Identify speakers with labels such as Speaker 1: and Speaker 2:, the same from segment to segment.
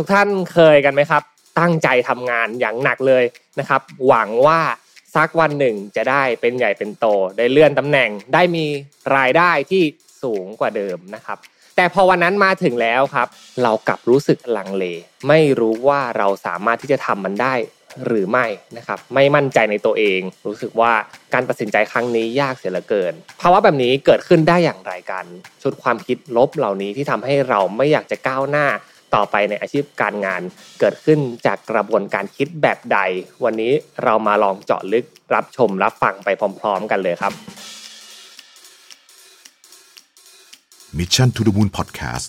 Speaker 1: ทุกท่านเคยกันไหมครับ ตั้งใจทำงานอย่างหนักเลยนะครับ หวังว่าสักวันหนึ่งจะได้เป็นใหญ่เป็นโต ได้เลื่อนตำแหน่งได้มีรายได้ที่สูงกว่าเดิมนะครับ แต่พอวันนั้นมาถึงแล้วครับ เรากลับรู้สึกลังเล ไม่รู้ว่าเราสามารถที่จะทำมันได้หรือไม่นะครับไม่มั่นใจในตัวเอง รู้สึกว่าการตัดสินใจครั้งนี้ยากเสียเหลือเกินภาวะแบบนี้เกิดขึ้นได้อย่างไรกัน ชุดความคิดลบเหล่านี้ที่ทำให้เราไม่อยากจะก้าวหน้า ต่อไปในอาชีพการงานเกิดขึ้นจากกระบวนการคิดแบบใด วันนี้เรามาลองเจาะลึกรับชมรับฟังไปพร้อม ๆ กันเลยครับ
Speaker 2: Mission to the Moon Podcast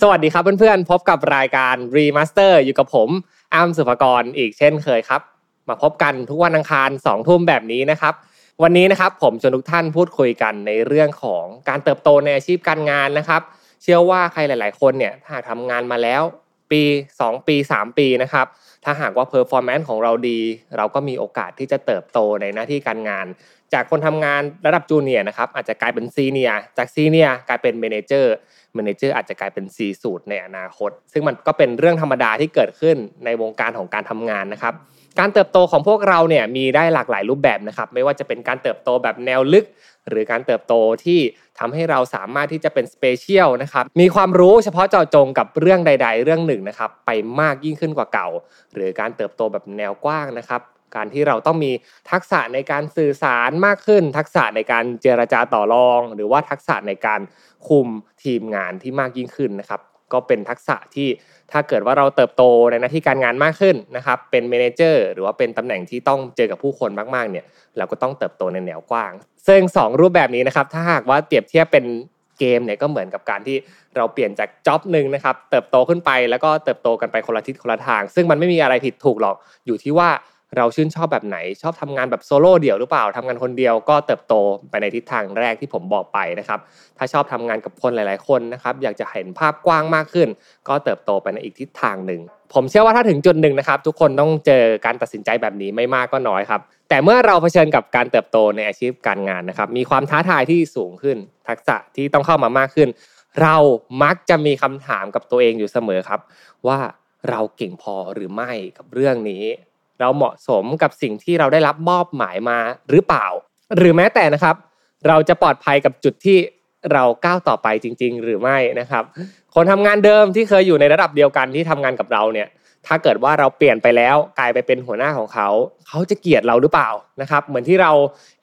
Speaker 1: สวัสดีครับเพื่อนๆ พบกับรายการ Remaster อยู่กับผมอ้ำสุภกรอีกเช่นเคยครับ มาพบกันทุกวันอังคาร2ทุ่มแบบนี้นะครับ วันนี้นะครับผมชวนทุกท่านพูดคุยกันในเรื่องของการเติบโตในอาชีพการงานนะครับ เชื่อว่าใครหลาย ๆ คนเนี่ยถ้าทำงานมาแล้วปี 2 ปี 3 ปีนะครับ ถ้าหากว่า performance ของเราดี เราก็มีโอกาสที่จะเติบโตในหน้าที่การงาน จากคนทำงานระดับจูเนียร์นะครับอาจจะกลายเป็นซีเนียจากซีเนียกลายเป็นเมนเจอร์manager อาจจะกลายเป็นซีสูตรในอนาคต ซึ่งมันก็เป็นเรื่องธรรมดาที่เกิดขึ้นในวงการของการทำงานนะครับ การเติบโตของพวกเราเนี่ยมีได้หลากหลายรูปแบบนะครับ ไม่ว่าจะเป็นการเติบโตแบบแนวลึก หรือการเติบโตที่ทำให้เราสามารถที่จะเป็น specialist นะครับมีความรู้เฉพาะเจาะจงกับเรื่องใด ๆ เรื่องหนึ่งนะครับ ไปมากยิ่งขึ้นกว่าเก่า หรือการเติบโตแบบแนวกว้างนะครับ การที่เราต้องมีทักษะในการสื่อสารมากขึ้น ทักษะในการเจรจาต่อรอง หรือว่าทักษะในการคุมทีมงานที่มากยิ่งขึ้นนะครับ ก็เป็นทักษะที่ถ้าเกิดว่าเราเติบโตในหน้าที่การงานมากขึ้นนะครับเป็นเมนเจอร์หรือว่าเป็นตำแหน่งที่ต้องเจอกับผู้คนมากๆเนี่ยเราก็ต้องเติบโตในแนวกว้าง ซึ่ง 2 รูปแบบนี้นะครับถ้าหากว่าเปรียบเทียบเป็นเกมเนี่ยก็เหมือนกับการที่เราเปลี่ยนจากจ็อบหนึ่งนะครับเติบโตขึ้นไปแล้วก็เติบโตกันไปคนละทิศคนละทาง ซึ่งมันไม่มีอะไรผิดถูกหรอกอยู่ที่ว่า เราชื่นชอบแบบไหน ชอบทำงานแบบโซโล่เดี่ยวหรือเปล่าทำงานคนเดียวก็เติบโตไปในทิศทางแรกที่ผมบอกไปนะครับ ถ้าชอบทำงานกับคนหลาย ๆ คนนะครับ อยากจะเห็นภาพกว้างมากขึ้น ก็เติบโตไปในอีกทิศทางหนึ่ง ผมเชื่อว่าถ้าถึงจุดหนึ่งนะครับ ทุกคนต้องเจอการตัดสินใจแบบนี้ไม่มากก็น้อยครับ แต่เมื่อเราเผชิญกับการเติบโตในอาชีพการงานนะครับ มีความท้าทายที่สูงขึ้น ทักษะที่ต้องเข้ามามากขึ้น เรามักจะมีคำถามกับตัวเองอยู่เสมอครับ ว่าเราเก่งพอหรือไม่กับเรื่องนี้ เราเหมาะสมกับสิ่งที่เราได้รับมอบหมายมาหรือเปล่า หรือแม้แต่นะครับ เราจะปลอดภัยกับจุดที่เราก้าวต่อไปจริง ๆ หรือไม่นะครับ คนทำงานเดิมที่เคยอยู่ในระดับเดียวกันที่ทำงานกับเราเนี่ย ถ้าเกิดว่าเราเปลี่ยนไปแล้วกลายไปเป็นหัวหน้าของเขา เขาจะเกลียดเราหรือเปล่านะครับ เหมือนที่เรา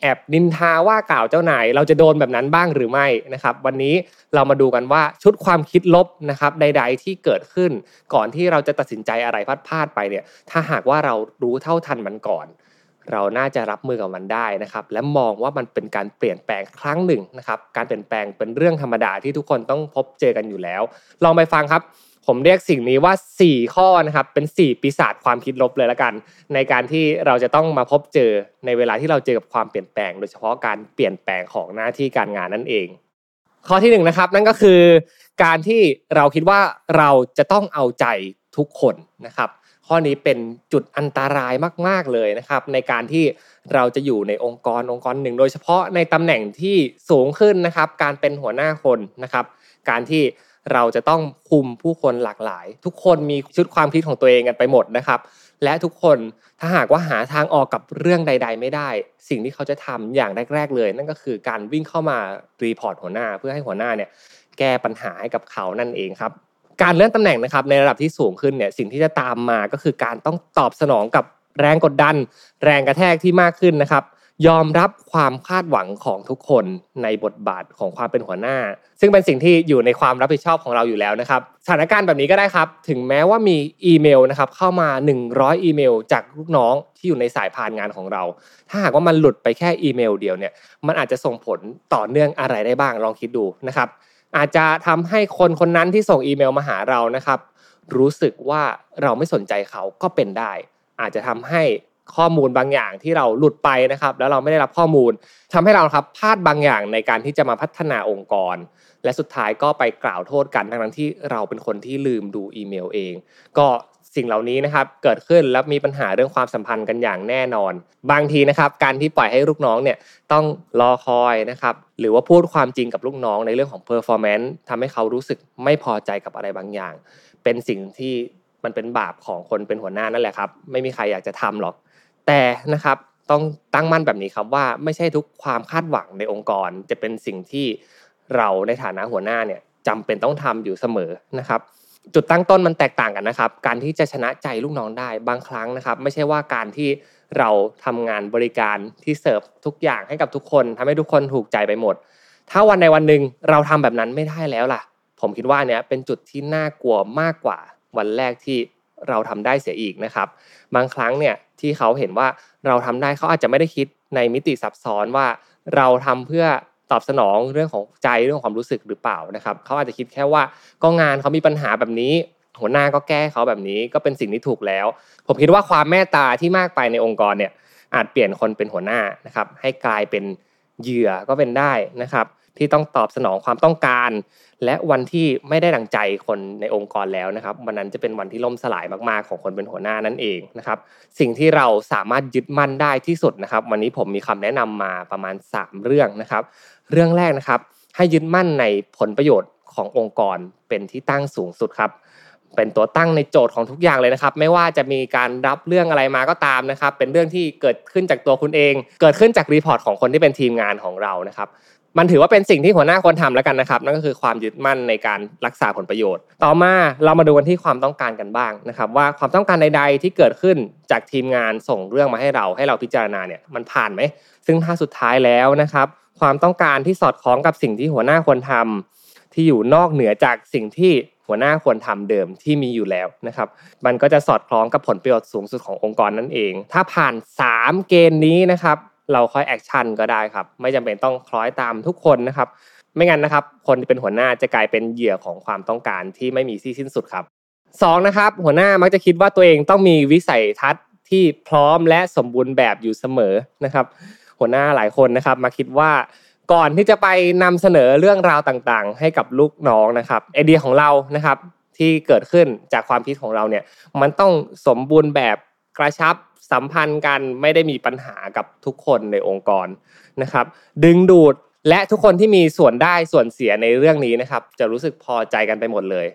Speaker 1: แอบนินทาว่ากล่าวเจ้านายเราจะโดนแบบนั้นบ้างหรือไม่นะครับ วันนี้เรามาดูกันว่าชุดความคิดลบนะครับใด ๆ ที่เกิดขึ้น ก่อนที่เราจะตัดสินใจอะไรพลาดๆไปเนี่ยถ้าหากว่าเรารู้เท่าทันมันก่อน เราน่าจะรับมือกับมันได้นะครับ และมองว่ามันเป็นการเปลี่ยนแปลงครั้งหนึ่งนะครับ การเปลี่ยนแปลงเป็นเรื่องธรรมดาที่ทุกคนต้องพบเจอกันอยู่แล้ว ลองไปฟังครับ ผมเรียกสิ่งนี้ว่า 4 ข้อนะครับ เป็น 4 ปีศาจความคิดลบเลยละกัน ในการที่เราจะต้องมาพบเจอในเวลาที่เราเจอกับความเปลี่ยนแปลง โดยเฉพาะการเปลี่ยนแปลงของหน้าที่การงานนั่นเอง ข้อที่1นงนะครับนั่นก็คือ การที่เราคิดว่าเราจะต้องเอาใจทุกคนนะครับ ข้อนี้เป็นจุดอันตรายมาก ๆเลยนะครับ ในการที่เราจะอยู่ในองค์กรองค์กรหนึ่ง โดยเฉพาะในตำแหน่งที่สูงขึ้นนะครับ การเป็นหัวหน้าคนนะครับ การที่ เราจะต้องคุมผู้คนหลากหลาย ทุกคนมีชุดความคิดของตัวเองกันไปหมดนะครับ และทุกคนถ้าหากว่าหาทางออกกับเรื่องใด ๆ ไม่ได้ สิ่งที่เขาจะทำอย่างแรก ๆ เลย นั่นก็คือการวิ่งเข้ามา report หัวหน้า เพื่อให้หัวหน้าเนี่ยแก้ปัญหาให้กับเขานั่นเองครับการเลื่อนตำแหน่งนะครับในระดับที่สูงขึ้นเนี่ยสิ่งที่จะตามมาก็คือการต้องตอบสนองกับแรงกดดัน แรงกระแทกที่มากขึ้นนะครับ ยอมรับความคาดหวังของทุกคนในบทบาทของความเป็นหัวหน้า ซึ่งเป็นสิ่งที่อยู่ในความรับผิดชอบของเราอยู่แล้วนะครับสถานการณ์แบบนี้ก็ได้ครับ ถึงแม้ว่ามีอีเมลนะครับเข้ามา 100 อีเมล จากลูกน้องที่อยู่ในสายพานงานของเรา ถ้าหากว่ามันหลุดไปแค่อีเมลเดียวเนี่ยมันอาจจะส่งผลต่อเนื่องอะไรได้บ้างลองคิดดูนะครับอาจจะทำให้คนคนนั้นที่ส่งอีเมลมาหาเรานะครับ รู้สึกว่าเราไม่สนใจเขาก็เป็นได้ อาจจะทำให้ ข้อมูลบางอย่างที่เราหลุดไปนะครับ แล้วเราไม่ได้รับข้อมูลทำให้เราครับพลาดบางอย่างในการที่จะมาพัฒนาองค์กร และสุดท้ายก็ไปกล่าวโทษกันทั้งที่เราเป็นคนที่ลืมดูอีเมลเอง ก็สิ่งเหล่านี้นะครับเกิดขึ้นแล้วมีปัญหาเรื่องความสัมพันธ์กันอย่างแน่นอน บางทีนะครับ การที่ปล่อยให้ลูกน้องเนี่ยต้องรอคอยนะครับหรือว่าพูดความจริงกับลูกน้องในเรื่องของ performance ทำให้เขารู้สึกไม่พอใจกับอะไรบางอย่าง เป็นสิ่งที่มันเป็นบาปของคนเป็นหัวหน้านั่นแหละครับ ไม่มีใครอยากจะทำหรอก แต่นะครับต้องตั้งมั่นแบบนี้ครับว่าไม่ใช่ทุกความคาดหวังในองค์กร จะเป็นสิ่งที่เราในฐานะหัวหน้าเนี่ยจำเป็นต้องทำอยู่เสมอนะครับ จุดตั้งต้นมันแตกต่างกันนะครับ การที่จะชนะใจลูกน้องได้บางครั้งนะครับ ไม่ใช่ว่าการที่เราทำงานบริการที่เสิร์ฟทุกอย่างให้กับทุกคนทำให้ทุกคนถูกใจไปหมด ถ้าวันในวันหนึ่งเราทำแบบนั้นไม่ได้แล้วล่ะ ผมคิดว่าเนี้ยเป็นจุดที่น่ากลัวมากกว่าวันแรกที่ เราทำได้เสียอีกนะครับ บางครั้งเนี่ยที่เขาเห็นว่าเราทำได้เขาอาจจะไม่ได้คิดในมิติซับซ้อนว่า เราทำเพื่อตอบสนองเรื่องของใจเรื่องความรู้สึกหรือเปล่านะครับเขาอาจจะคิดแค่ว่าก็งานเขามีปัญหาแบบนี้หัวหน้าก็แก้เขาแบบนี้ก็เป็นสิ่งที่ถูกแล้ว ผมคิดว่าความเมตตาที่มากไปในองค์กรเนี่ยอาจเปลี่ยนคนเป็นหัวหน้านะครับให้กลายเป็นเหยื่อก็เป็นได้นะครับ ที่ต้องตอบสนองความต้องการ และวันที่ไม่ได้ดังใจคนในองค์กรแล้วนะครับวันนั้นจะเป็นวันที่ล่มสลายมากๆ ของคนเป็นหัวหน้านั่นเองนะครับ สิ่งที่เราสามารถยึดมั่นได้ที่สุดนะครับ วันนี้ผมมีคำแนะนำมาประมาณ 3 เรื่องนะครับ เรื่องแรกนะครับ ให้ยึดมั่นในผลประโยชน์ขององค์กรเป็นที่ตั้งสูงสุดครับเป็นตัวตั้งในโจทย์ของทุกอย่างเลยนะครับ ไม่ว่าจะมีการรับเรื่องอะไรมาก็ตามนะครับ เป็นเรื่องที่เกิดขึ้นจากตัวคุณเอง เกิดขึ้นจาก report ของคนที่เป็นทีมงานของเรานะครับ มันถือว่าเป็นสิ่งที่หัวหน้าควรทำแล้วกันนะครับ นั่นก็คือความยึดมั่นในการรักษาผลประโยชน์ ต่อมาเรามาดูกันที่ความต้องการกันบ้างนะครับ ว่าความต้องการใด ๆ ที่เกิดขึ้นจากทีมงานส่งเรื่องมาให้เราให้เราพิจารณาเนี่ยมันผ่านไหม ซึ่งถ้าสุดท้ายแล้วนะครับ ความต้องการที่สอดคล้องกับสิ่งที่หัวหน้าควรทำที่อยู่นอกเหนือจากสิ่งที่หัวหน้าควรทำเดิมที่มีอยู่แล้วนะครับ มันก็จะสอดคล้องกับผลประโยชน์สูงสุดขององค์กรนั่นเอง ถ้าผ่าน 3 เกณฑ์นี้นะครับ เราค่อยแอคชั่นก็ได้ครับ ไม่จำเป็นต้องคล้อยตามทุกคนนะครับ ไม่งั้นนะครับ คนที่เป็นหัวหน้าจะกลายเป็นเหยื่อของความต้องการที่ไม่มีที่สิ้นสุดครับสองนะครับ หัวหน้ามักจะคิดว่าตัวเองต้องมีวิสัยทัศน์ที่พร้อมและสมบูรณ์แบบอยู่เสมอนะครับ หัวหน้าหลายคนนะครับ มาคิดว่าก่อนที่จะไปนำเสนอเรื่องราวต่างๆ ให้กับลูกน้องนะครับไอเดียของเรานะครับที่เกิดขึ้นจากความคิดของเราเนี่ย มันต้องสมบูรณ์แบบกระชับ สัมพันธ์กันไม่ได้มีปัญหากับทุกคนในองค์กรนะครับ ดึงดูดและทุกคนที่มีส่วนได้ส่วนเสียในเรื่องนี้นะครับ จะรู้สึกพอใจกันไปหมดเลย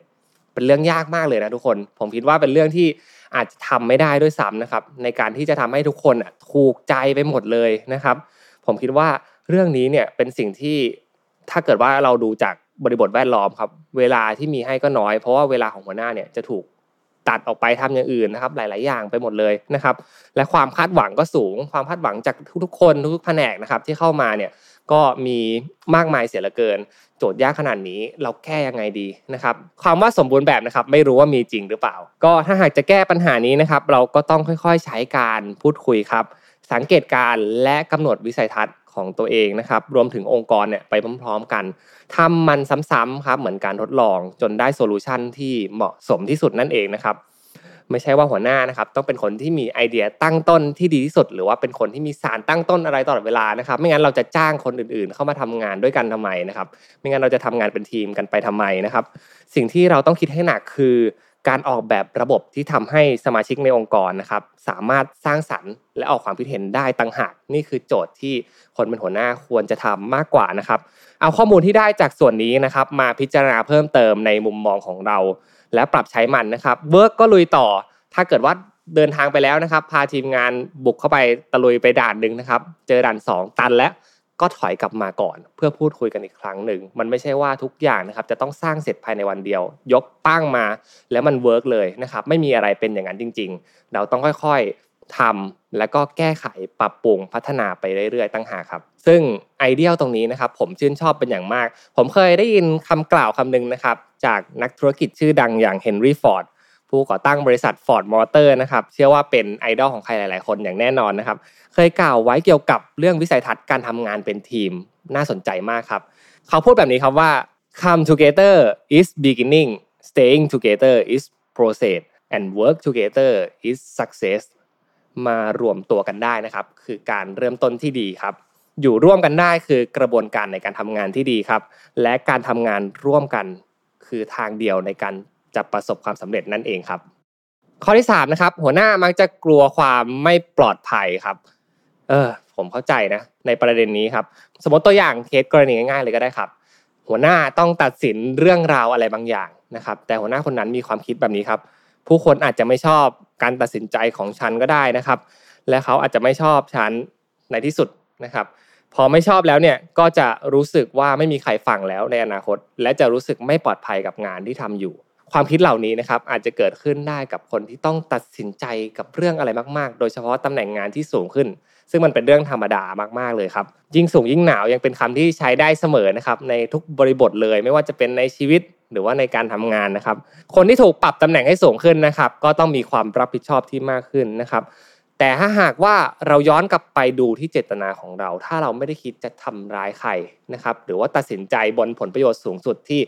Speaker 1: เป็นเรื่องยากมากเลยนะทุกคน ผมคิดว่าเป็นเรื่องที่อาจจะทำไม่ได้ด้วยซ้ำนะครับ ในการที่จะทำให้ทุกคนถูกใจไปหมดเลยนะครับ ผมคิดว่าเรื่องนี้เนี่ยเป็นสิ่งที่ถ้าเกิดว่าเราดูจากบริบทแวดล้อมครับ เวลาที่มีให้ก็น้อยเพราะว่าเวลาของหัวหน้าเนี่ยจะถูก ตัดออกไปทำอย่างอื่นนะครับ หลาย ๆ อย่างไปหมดเลยนะครับ และความคาดหวังก็สูง ความคาดหวังจากทุกๆคนทุกๆแผนกนะครับ ที่เข้ามาเนี่ยก็มีมากมายเสียเหลือเกิน โจทย์ยากขนาดนี้เราแก้ยังไงดีนะครับ ความว่าสมบูรณ์แบบนะครับ ไม่รู้ว่ามีจริงหรือเปล่า ก็ถ้าหากจะแก้ปัญหานี้นะครับ เราก็ต้องค่อยๆ ใช้การพูดคุยครับ สังเกตการและกำหนดวิสัยทัศน์ ของตัวเองนะครับ รวมถึงองค์กรเนี่ยไปพร้อมๆกันทำมันซ้ำๆครับเหมือนการทดลองจนได้โซลูชันที่เหมาะสมที่สุดนั่นเองนะครับไม่ใช่ว่าหัวหน้านะครับ ต้องเป็นคนที่มีไอเดียตั้งต้นที่ดีที่สุด หรือว่าเป็นคนที่มีสารตั้งต้นอะไรตลอดเวลานะครับ ไม่งั้นเราจะจ้างคนอื่นๆ เข้ามาทำงานด้วยกันทำไมนะครับ ไม่งั้นเราจะทำงานเป็นทีมกันไปทำไมนะครับ สิ่งที่เราต้องคิดให้หนักคือ การออกแบบระบบที่ทำให้สมาชิกในองค์กรนะครับ สามารถสร้างสรรค์และออกความคิดเห็นได้ต่างหาก นี่คือโจทย์ที่คนเป็นหัวหน้าควรจะทำมากกว่านะครับ เอาข้อมูลที่ได้จากส่วนนี้นะครับ มาพิจารณาเพิ่มเติมในมุมมองของเรา และปรับใช้มันนะครับ work ก็ลุยต่อ ถ้าเกิดว่าเดินทางไปแล้วนะครับ พาทีมงานบุกเข้าไปตะลุยไปด่านหนึ่งนะครับ เจอด่านสองตันแล้ว ก็ถอยกลับมาก่อน เพื่อพูดคุยกันอีกครั้งหนึ่ง มันไม่ใช่ว่าทุกอย่างนะครับจะต้องสร้างเสร็จภายในวันเดียว ยกปั้งมาแล้วมัน work เลยนะครับไม่มีอะไรเป็นอย่างนั้นจริง ๆ เราต้องค่อยๆทำแล้วก็แก้ไขปรับปรุงพัฒนาไปเรื่อยๆต่างหากครับ ซึ่งไอเดียตรงนี้นะครับผมชื่นชอบเป็นอย่างมาก ผมเคยได้ยินคำกล่าวคำหนึ่งนะครับจากนักธุรกิจชื่อดังอย่างเฮนรี่ฟอร์ด ผู้ก่อตั้งบริษัท Ford Motor นะครับเชื่อว่าเป็นไอดอลของใครหลาย ๆ คนอย่างแน่นอนนะครับ เคยกล่าวไว้เกี่ยวกับเรื่องวิสัยทัศน์การทำงานเป็นทีมน่าสนใจมากครับ เขาพูดแบบนี้ครับว่า come together is beginning staying together is process and work together is success มารวมตัวกันได้นะครับ คือการเริ่มต้นที่ดีครับ อยู่ร่วมกันได้คือกระบวนการในการทำงานที่ดีครับ และการทำงานร่วมกันคือทางเดียวในการ จะประสบความสำเร็จนั่นเองครับ ข้อที่3นะครับหัวหน้ามักจะกลัวความไม่ปลอดภัยครับ เออ ผมเข้าใจนะ ในประเด็นนี้ครับ สมมติตัวอย่างเคสกรณีง่ายๆเลยก็ได้ครับ หัวหน้าต้องตัดสินเรื่องราวอะไรบางอย่างนะครับ แต่หัวหน้าคนนั้นมีความคิดแบบนี้ครับ ผู้คนอาจจะไม่ชอบการตัดสินใจของฉันก็ได้นะครับ และเขาอาจจะไม่ชอบฉันในที่สุดนะครับพอไม่ชอบแล้วเนี่ยก็จะรู้สึกว่าไม่มีใครฟังแล้วในอนาคต และจะรู้สึกไม่ปลอดภัยกับงานที่ทำอยู่ ความคิดเหล่านี้นะครับอาจจะเกิดขึ้นได้กับคนที่ต้องตัดสินใจกับเรื่องอะไรมากๆ โดยเฉพาะตำแหน่งงานที่สูงขึ้น ซึ่งมันเป็นเรื่องธรรมดามากๆเลยครับ ยิ่งสูงยิ่งหนาวยังเป็นคำที่ใช้ได้เสมอนะครับในทุกบริบทเลย ไม่ว่าจะเป็นในชีวิตหรือว่าในการทำงานนะครับ คนที่ถูกปรับตำแหน่งให้สูงขึ้นนะครับ ก็ต้องมีความรับผิดชอบที่มากขึ้นนะครับ แต่ถ้าหากว่าเราย้อนกลับไปดูที่เจตนาของเรา ถ้าเราไม่ได้คิดจะทำร้ายใครนะครับ หรือว่าตัดสินใจบนผลประโยชน์สูงสุดที่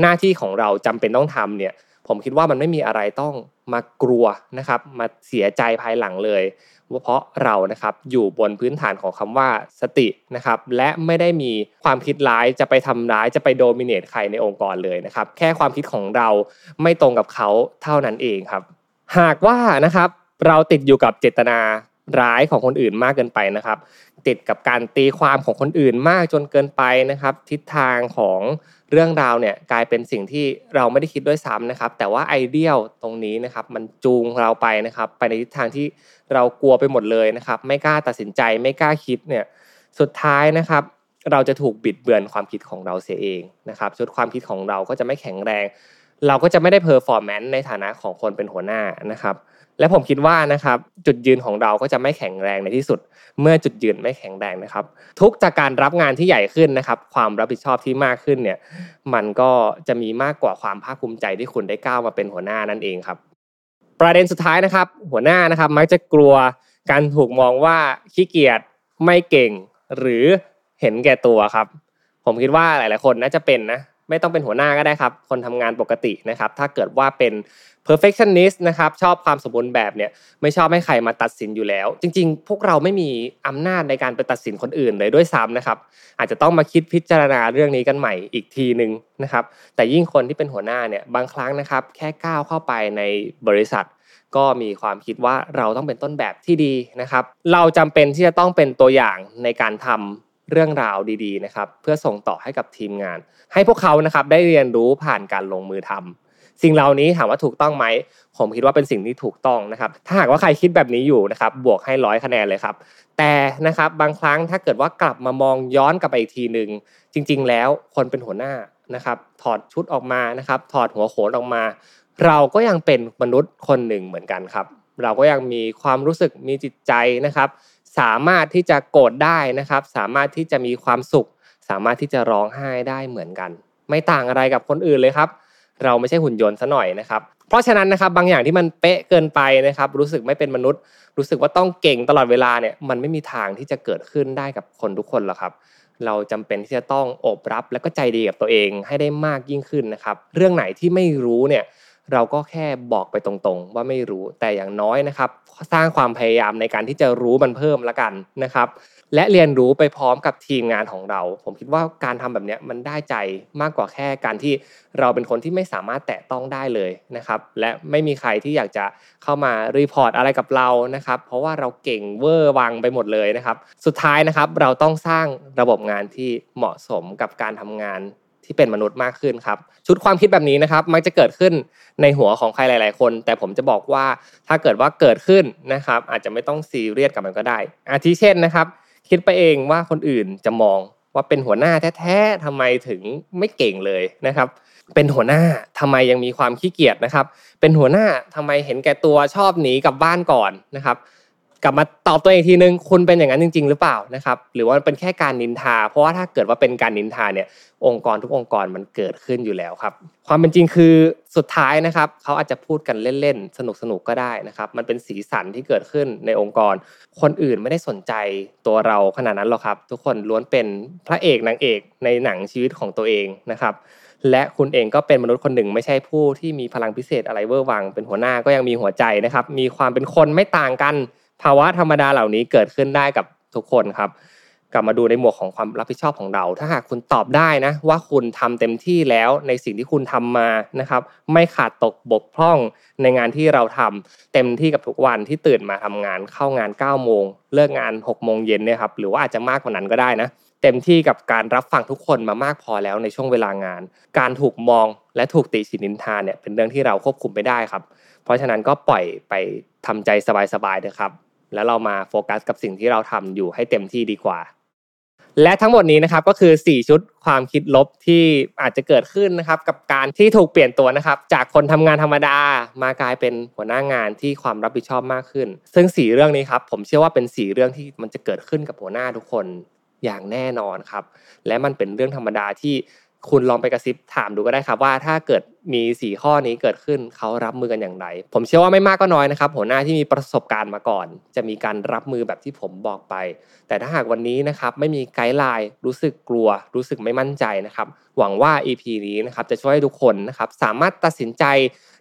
Speaker 1: หน้าที่ของเราจำเป็นต้องทำเนี่ย ผมคิดว่ามันไม่มีอะไรต้องมากลัวนะครับ มาเสียใจภายหลังเลยเพราะเรานะครับอยู่บนพื้นฐานของคำว่าสตินะครับ และไม่ได้มีความคิดร้ายจะไปทำร้ายจะไปโดมิเนตใครในองค์กรเลยนะครับ แค่ความคิดของเราไม่ตรงกับเขาเท่านั้นเองครับ หากว่านะครับ เราติดอยู่กับเจตนาร้ายของคนอื่นมากเกินไปนะครับ ติดกับการตีความของคนอื่นมากจนเกินไปนะครับ ทิศทางของเรื่องราวเนี่ยกลายเป็นสิ่งที่เราไม่ได้คิดด้วยซ้ำนะครับ แต่ว่าไอเดียลตรงนี้นะครับ มันจูงเราไปนะครับ ไปในทิศทางที่เรากลัวไปหมดเลยนะครับ ไม่กล้าตัดสินใจไม่กล้าคิดเนี่ยสุดท้ายนะครับ เราจะถูกบิดเบือนความคิดของเราเสียเองนะครับชุดความคิดของเราก็จะไม่แข็งแรง เราก็จะไม่ได้ performance ในฐานะของคนเป็นหัวหน้านะครับ และผมคิดว่านะครับจุดยืนของเราก็จะไม่แข็งแรงในที่สุด เมื่อจุดยืนไม่แข็งแรงนะครับ ทุกข์จากการรับงานที่ใหญ่ขึ้นนะครับ ความรับผิดชอบที่มากขึ้นเนี่ยมันก็จะมีมากกว่าความภาคภูมิใจที่คุณได้ก้าวมาเป็นหัวหน้านั่นเองครับ ประเด็นสุดท้ายนะครับ หัวหน้านะครับมักจะกลัวการถูกมองว่าขี้เกียจไม่เก่ง หรือเห็นแก่ตัวครับ ผมคิดว่าหลาย ๆ คนน่าจะเป็นนะ ไม่ต้องเป็นหัวหน้าก็ได้ครับ คนทำงานปกตินะครับ ถ้าเกิดว่าเป็น perfectionist นะครับชอบความสมบูรณ์แบบเนี่ยไม่ชอบให้ใครมาตัดสินอยู่แล้ว จริง ๆ พวกเราไม่มีอำนาจในการไปตัดสินคนอื่นเลยด้วยซ้ำนะครับ อาจจะต้องมาคิดพิจารณาเรื่องนี้กันใหม่อีกทีหนึ่งนะครับ แต่ยิ่งคนที่เป็นหัวหน้าเนี่ยบางครั้งนะครับ แค่ก้าวเข้าไปในบริษัท ก็มีความคิดว่าเราต้องเป็นต้นแบบที่ดีนะครับ เราจำเป็นที่จะต้องเป็นตัวอย่างในการทำ เรื่องราวดีๆนะครับเพื่อส่งต่อให้กับทีมงาน ให้พวกเขานะครับได้เรียนรู้ผ่านการลงมือทำสิ่งเหล่านี้ถามว่าถูกต้องไหม ผมคิดว่าเป็นสิ่งที่ถูกต้องนะครับ ถ้าหากว่าใครคิดแบบนี้อยู่นะครับบวกให้ร้อยคะแนนเลยครับ แต่นะครับบางครั้งถ้าเกิดว่ากลับมามองย้อนกลับไปอีกทีหนึ่งจริง ๆ แล้วคนเป็นหัวหน้านะครับถอดชุดออกมานะครับถอดหัวโขนออกมา เราก็ยังเป็นมนุษย์คนหนึ่งเหมือนกันครับ เราก็ยังมีความรู้สึกมีจิตใจนะครับ สามารถที่จะโกรธได้นะครับ สามารถที่จะมีความสุข สามารถที่จะร้องไห้ได้เหมือนกัน ไม่ต่างอะไรกับคนอื่นเลยครับ เราไม่ใช่หุ่นยนต์ซะหน่อยนะครับ เพราะฉะนั้นนะครับบางอย่างที่มันเป๊ะเกินไปนะครับ รู้สึกไม่เป็นมนุษย์ รู้สึกว่าต้องเก่งตลอดเวลาเนี่ยมันไม่มีทางที่จะเกิดขึ้นได้กับคนทุกคนหรอกครับเราจำเป็นที่จะต้องโอบรับและก็ใจดีกับตัวเองให้ได้มากยิ่งขึ้นนะครับ เรื่องไหนที่ไม่รู้เนี่ย เราก็แค่บอกไปตรงๆ ว่าไม่รู้แต่อย่างน้อยนะครับ สร้างความพยายามในการที่จะรู้มันเพิ่มละกันนะครับ และเรียนรู้ไปพร้อมกับทีมงานของเรา ผมคิดว่าการทำแบบนี้มันได้ใจมากกว่าแค่การที่เราเป็นคนที่ไม่สามารถแตะต้องได้เลยนะครับ และไม่มีใครที่อยากจะเข้ามา report อะไรกับเรานะครับ เพราะว่าเราเก่งเวอร์วังไปหมดเลยนะครับ สุดท้ายนะครับเราต้องสร้างระบบงานที่เหมาะสมกับการทำงาน ที่เป็นมนุษย์มากขึ้นครับ ชุดความคิดแบบนี้นะครับ มักจะเกิดขึ้นในหัวของใครหลาย ๆ คน แต่ผมจะบอกว่าถ้าเกิดว่าเกิดขึ้นนะครับ อาจจะไม่ต้องซีเรียสกับมันก็ได้ อาทิเช่นนะครับ คิดไปเองว่าคนอื่นจะมองว่าเป็นหัวหน้าแท้ๆทำไมถึงไม่เก่งเลยนะครับ เป็นหัวหน้าทำไมยังมีความขี้เกียจนะครับ เป็นหัวหน้าทำไมเห็นแก่ตัวชอบหนีกลับบ้านก่อนนะครับ กลับมาตอบตัวเองทีนึงคุณเป็นอย่างนั้นจริง ๆ หรือเปล่านะครับ หรือว่าเป็นแค่การนินทา เพราะว่าถ้าเกิดว่าเป็นการนินทาเนี่ย องค์กรทุกองค์กรมันเกิดขึ้นอยู่แล้วครับ ความเป็นจริงคือสุดท้ายนะครับเขาอาจจะพูดกันเล่นๆสนุกๆก็ได้นะครับ มันเป็นสีสันที่เกิดขึ้นในองค์กร คนอื่นไม่ได้สนใจตัวเราขนาดนั้นหรอกครับ ทุกคนล้วนเป็นพระเอกนางเอกในหนังชีวิตของตัวเองนะครับและคุณเองก็เป็นมนุษย์คนหนึ่งไม่ใช่ผู้ที่มีพลังพิเศษอะไรเวอร์วังเป็นหัวหน้าก็ยังมีหัวใจนะครับ มีความเป็นคนไม่ต่างกัน ภาวะธรรมดาเหล่านี้เกิดขึ้นได้กับทุกคนครับ กลับมาดูในหมวกของความรับผิดชอบของเรา ถ้าหากคุณตอบได้นะ ว่าคุณทำเต็มที่แล้วในสิ่งที่คุณทำมานะครับ ไม่ขาดตกบกพร่องในงานที่เราทำเต็มที่กับทุกวันที่ตื่นมาทำงานเข้างาน9ก้าโมงเลิกงาน6กโมงเย็นเนี่ยครับหรือว่าอาจจะมากกว่านั้นก็ได้นะเต็มที่กับการรับฟังทุกคนมามากพอแล้วในช่วงเวลางาน การถูกมองและถูกติฉินนินทาเนี่ยเป็นเรื่องที่เราควบคุมไม่ได้ครับ เพราะฉะนั้นก็ปล่อยไปทำใจสบายๆเถอะครับ แล้วเรามาโฟกัสกับสิ่งที่เราทำอยู่ให้เต็มที่ดีกว่า และทั้งหมดนี้นะครับก็คือ 4 ชุดความคิดลบที่อาจจะเกิดขึ้นนะครับกับการที่ถูกเปลี่ยนตัวนะครับจากคนทำงานธรรมดามากลายเป็นหัวหน้างานที่ความรับผิดชอบมากขึ้น ซึ่ง 4 เรื่องนี้ครับผมเชื่อว่าเป็น 4 เรื่องที่มันจะเกิดขึ้นกับหัวหน้าทุกคนอย่างแน่นอนครับ และมันเป็นเรื่องธรรมดาที่ คุณลองไปกระซิบถามดูก็ได้ครับว่าถ้าเกิดมีสี่ข้อนี้เกิดขึ้นเขารับมือกันอย่างไร ผมเชื่อว่าไม่มากก็น้อยนะครับหัวหน้าที่มีประสบการณ์มาก่อน จะมีการรับมือแบบที่ผมบอกไป แต่ถ้าหากวันนี้นะครับไม่มีไกด์ไลน์รู้สึกกลัว รู้สึกไม่มั่นใจนะครับ หวังว่า EP นี้นะครับจะช่วยให้ทุกคนนะครับสามารถตัดสินใจ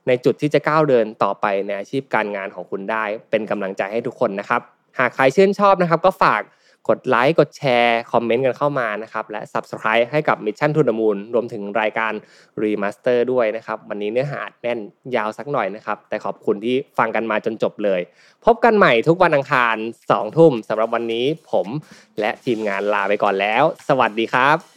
Speaker 1: ในจุดที่จะก้าวเดินต่อไปในอาชีพการงานของคุณได้ เป็นกำลังใจให้ทุกคนนะครับ หากใครชื่นชอบนะครับ ก็ฝาก กดไลค์กดแชร์คอมเมนต์กันเข้ามานะครับ และ Subscribe ให้กับ Mission to the Moon รวมถึงรายการ Remaster ด้วยนะครับ วันนี้เนื้อหาแน่นยาวสักหน่อยนะครับ แต่ขอบคุณที่ฟังกันมาจนจบเลย พบกันใหม่ทุกวันอังคาร2ทุ่มสำหรับวันนี้ผมและทีมงานลาไปก่อนแล้ว สวัสดีครับ